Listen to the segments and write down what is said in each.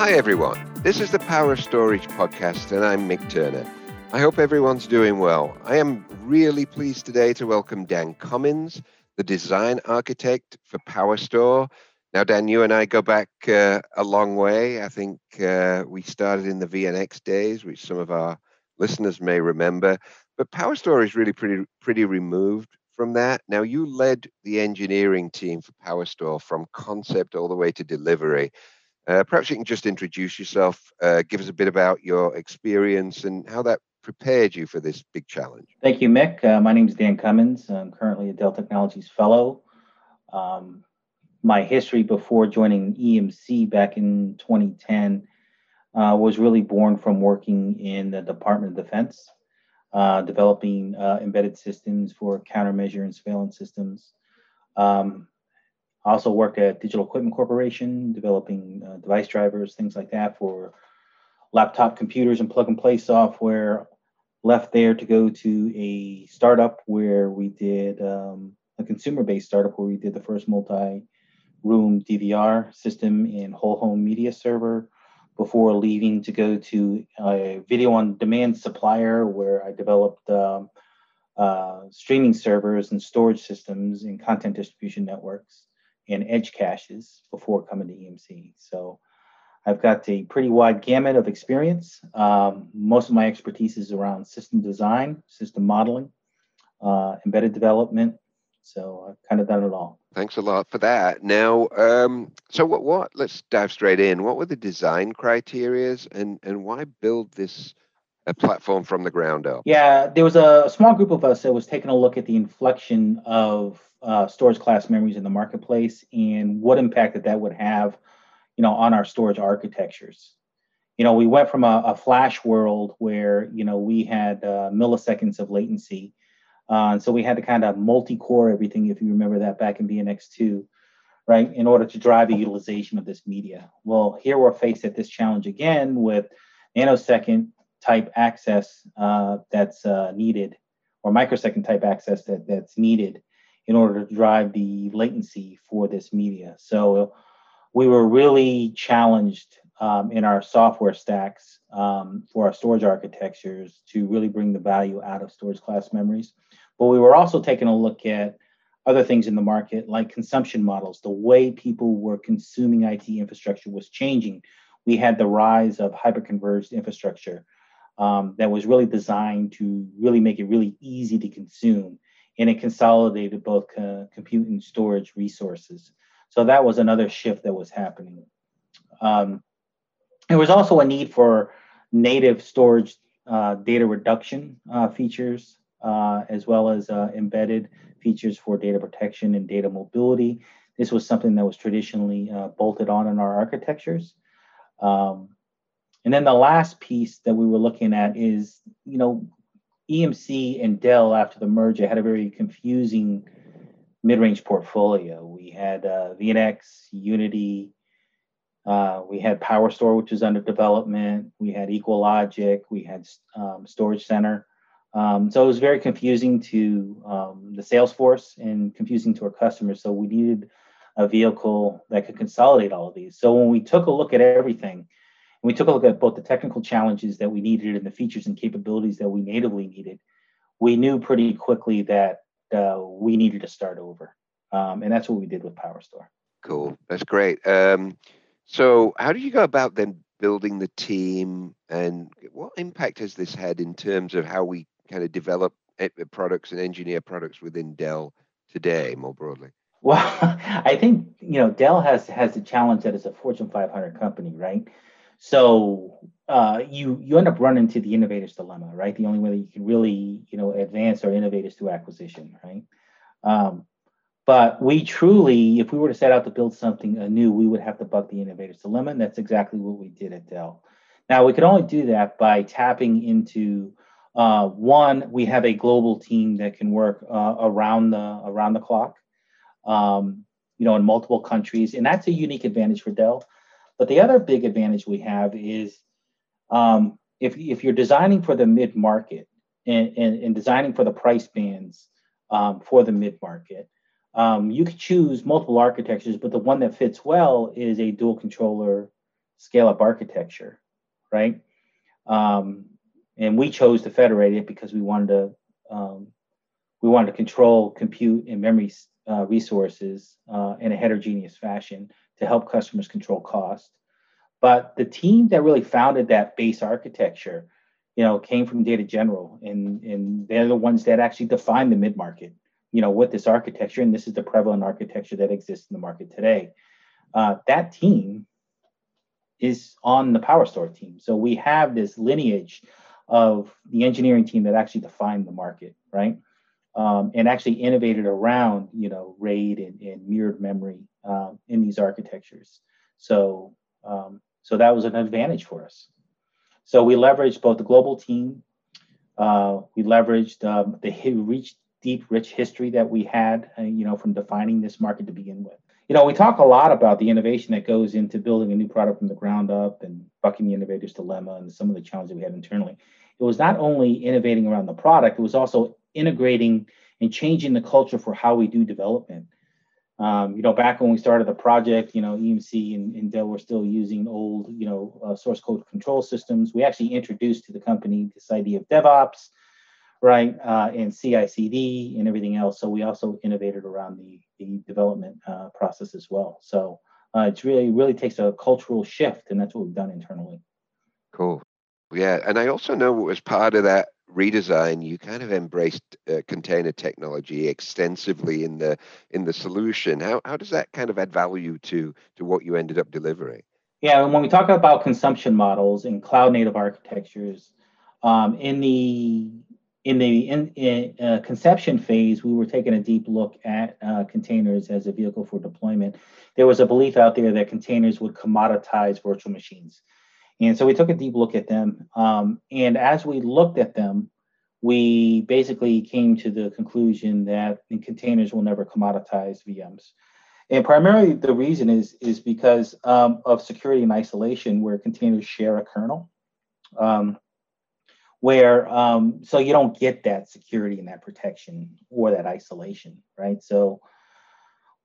Hi, everyone. This is the Power of Storage podcast, and I'm Mick Turner. I hope everyone's doing well. I am really pleased today to welcome Dan Cummins, the design architect for PowerStore. Now, Dan, you and I go back uh, a long way. I think uh, we started in the VNX days, which some of our listeners may remember. But PowerStore is really pretty pretty removed from that. Now, you led the engineering team for PowerStore from concept all the way to delivery. Uh, perhaps you can just introduce yourself, uh, give us a bit about your experience and how that prepared you for this big challenge. Thank you, Mick. Uh, my name is Dan Cummins. I'm currently a Dell Technologies Fellow. Um, my history before joining EMC back in 2010 uh, was really born from working in the Department of Defense, uh, developing uh, embedded systems for countermeasure and surveillance systems. Um, I also work at Digital Equipment Corporation, developing uh, device drivers, things like that for laptop computers and plug and play software. Left there to go to a startup where we did um, a consumer based startup where we did the first multi room DVR system in whole home media server before leaving to go to a video on demand supplier where I developed um, uh, streaming servers and storage systems and content distribution networks and edge caches before coming to EMC. So I've got a pretty wide gamut of experience. Um, most of my expertise is around system design, system modeling, uh, embedded development. So I've kind of done it all. Thanks a lot for that. Now, um, so what? What? Let's dive straight in. What were the design criterias, and and why build this a platform from the ground up? Yeah, there was a small group of us that was taking a look at the inflection of uh, storage class memories in the marketplace and what impact that that would have, you know, on our storage architectures. You know, we went from a, a flash world where you know we had uh, milliseconds of latency, uh, so we had to kind of multi-core everything. If you remember that back in VNX2, right, in order to drive the utilization of this media. Well, here we're faced at this challenge again with nanosecond type access uh, that's uh, needed, or microsecond type access that, that's needed in order to drive the latency for this media. So we were really challenged um, in our software stacks um, for our storage architectures to really bring the value out of storage class memories. But we were also taking a look at other things in the market like consumption models. The way people were consuming IT infrastructure was changing. We had the rise of hyperconverged infrastructure um, that was really designed to really make it really easy to consume and it consolidated both co- compute and storage resources. So that was another shift that was happening. Um, there was also a need for native storage uh, data reduction uh, features, uh, as well as uh, embedded features for data protection and data mobility. This was something that was traditionally uh, bolted on in our architectures. Um, and then the last piece that we were looking at is, you know, EMC and Dell, after the merger, had a very confusing mid-range portfolio. We had uh, VNX, Unity, uh, we had PowerStore, which was under development. We had EqualLogic. We had um, Storage Center. Um, so it was very confusing to um, the sales force and confusing to our customers. So we needed a vehicle that could consolidate all of these. So when we took a look at everything, we took a look at both the technical challenges that we needed and the features and capabilities that we natively needed. We knew pretty quickly that uh, we needed to start over. Um, and that's what we did with PowerStore. Cool. That's great. Um, so, how do you go about then building the team and what impact has this had in terms of how we kind of develop products and engineer products within Dell today more broadly? Well, I think you know Dell has has the challenge that it's a Fortune 500 company, right? So uh, you you end up running into the innovator's dilemma, right? The only way that you can really you know advance or innovate is through acquisition, right? Um, but we truly, if we were to set out to build something anew, we would have to buck the innovator's dilemma, and that's exactly what we did at Dell. Now we could only do that by tapping into uh, one. We have a global team that can work uh, around the around the clock, um, you know, in multiple countries, and that's a unique advantage for Dell but the other big advantage we have is um, if, if you're designing for the mid market and, and, and, designing for the price bands um, for the mid market. Um, you could choose multiple architectures, but the one that fits well is a dual controller scale up architecture, right? Um, and we chose to federate it because we wanted to um, we wanted to control compute and memory uh, resources uh, in a heterogeneous fashion to help customers control cost. But the team that really founded that base architecture, you know, came from Data General, and and they're the ones that actually defined the mid market, you know, with this architecture, and this is the prevalent architecture that exists in the market today. Uh, that team is on the PowerStore team, so we have this lineage of the engineering team that actually defined the market, right? Um, and actually innovated around, you know, RAID and, and mirrored memory um, in these architectures. So, um, so that was an advantage for us. So we leveraged both the global team, uh, we leveraged um, the rich, deep, rich history that we had, uh, you know, from defining this market to begin with. You know, we talk a lot about the innovation that goes into building a new product from the ground up and bucking the innovator's dilemma and some of the challenges we had internally it was not only innovating around the product, it was also integrating and changing the culture for how we do development. Um, you know, back when we started the project, you know, EMC and, and Dell were still using old, you know, uh, source code control systems. We actually introduced to the company this idea of DevOps, right, uh, and CI/CD and everything else. So we also innovated around the the development uh, process as well. So uh, it's really really takes a cultural shift, and that's what we've done internally. Cool. Yeah, and I also know as part of that redesign, you kind of embraced uh, container technology extensively in the in the solution. How how does that kind of add value to to what you ended up delivering? Yeah, and when we talk about consumption models and cloud native architectures, um, in the in the in, in uh, conception phase, we were taking a deep look at uh, containers as a vehicle for deployment. There was a belief out there that containers would commoditize virtual machines. And so we took a deep look at them. Um, and as we looked at them, we basically came to the conclusion that containers will never commoditize VMs. And primarily the reason is, is because um, of security and isolation, where containers share a kernel. Um, where um, so you don't get that security and that protection or that isolation, right? So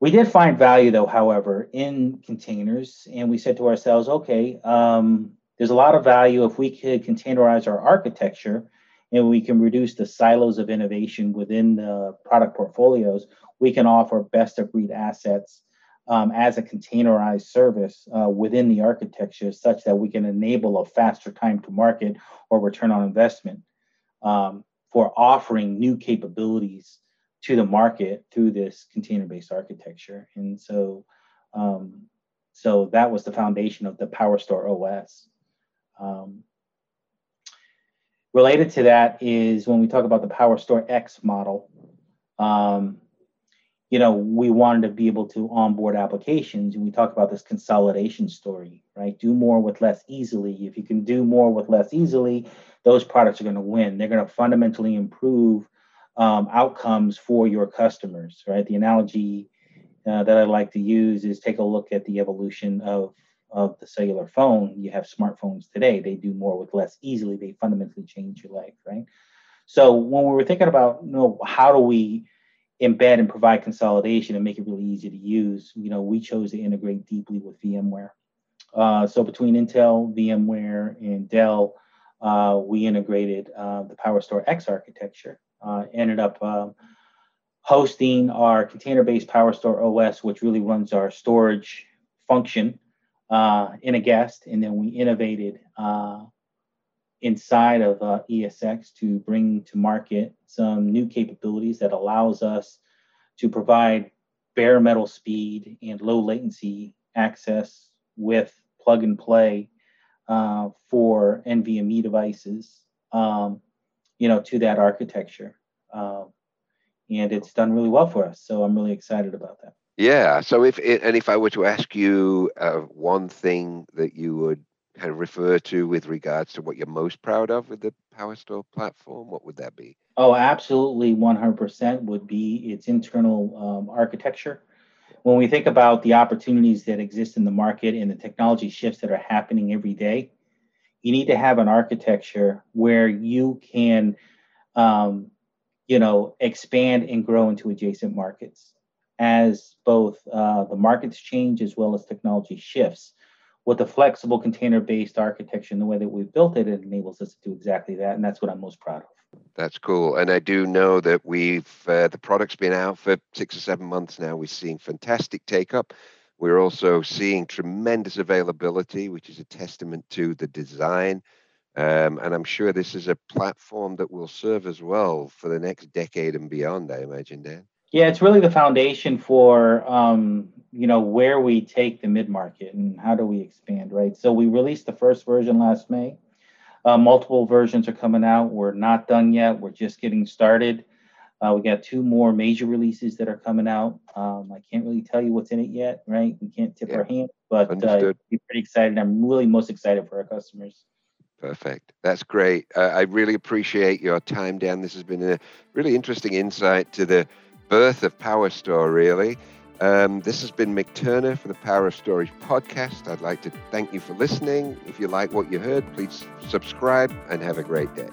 we did find value though, however, in containers, and we said to ourselves, okay, um, there's a lot of value if we could containerize our architecture and we can reduce the silos of innovation within the product portfolios, we can offer best of breed assets um, as a containerized service uh, within the architecture such that we can enable a faster time to market or return on investment um, for offering new capabilities to the market through this container-based architecture. And so, um, so that was the foundation of the PowerStore OS. Um, related to that is when we talk about the PowerStore X model, um, you know, we wanted to be able to onboard applications and we talk about this consolidation story, right? Do more with less easily. If you can do more with less easily, those products are going to win. They're going to fundamentally improve um, outcomes for your customers, right? The analogy uh, that I like to use is take a look at the evolution of of the cellular phone, you have smartphones today. They do more with less easily. They fundamentally change your life, right? So when we were thinking about, you know, how do we embed and provide consolidation and make it really easy to use, you know, we chose to integrate deeply with VMware. Uh, so between Intel, VMware, and Dell, uh, we integrated uh, the PowerStore X architecture. Uh, ended up um, hosting our container-based PowerStore OS, which really runs our storage function uh, in a guest, and then we innovated uh, inside of uh, ESX to bring to market some new capabilities that allows us to provide bare metal speed and low latency access with plug and play uh, for NVMe devices, um, you know, to that architecture. Um, and it's done really well for us. So I'm really excited about that. Yeah. So if and if I were to ask you uh, one thing that you would kind of refer to with regards to what you're most proud of with the PowerStore platform, what would that be? Oh, absolutely, 100% would be its internal um, architecture. When we think about the opportunities that exist in the market and the technology shifts that are happening every day, you need to have an architecture where you can um, you know, expand and grow into adjacent markets as both uh, the markets change as well as technology shifts. With the flexible container-based architecture and the way that we've built it, it enables us to do exactly that, and that's what I'm most proud of. That's cool, and I do know that we've uh, the product's been out for six or seven months now. We're seeing fantastic take up. We're also seeing tremendous availability, which is a testament to the design. Um, and I'm sure this is a platform that will serve as well for the next decade and beyond, I imagine, Dan. Yeah, it's really the foundation for um, you know where we take the mid market and how do we expand, right? So we released the first version last May. Uh, multiple versions are coming out. We're not done yet. We're just getting started. Uh, we got two more major releases that are coming out. Um, I can't really tell you what's in it yet, right? We can't tip yeah. our hand, but uh, we're pretty excited. I'm really most excited for our customers. Perfect. That's great. Uh, I really appreciate your time, Dan. This has been a really interesting insight to the birth of PowerStore, really. Um, this has been Mick Turner for the Power of Storage podcast. I'd like to thank you for listening. If you like what you heard, please subscribe and have a great day.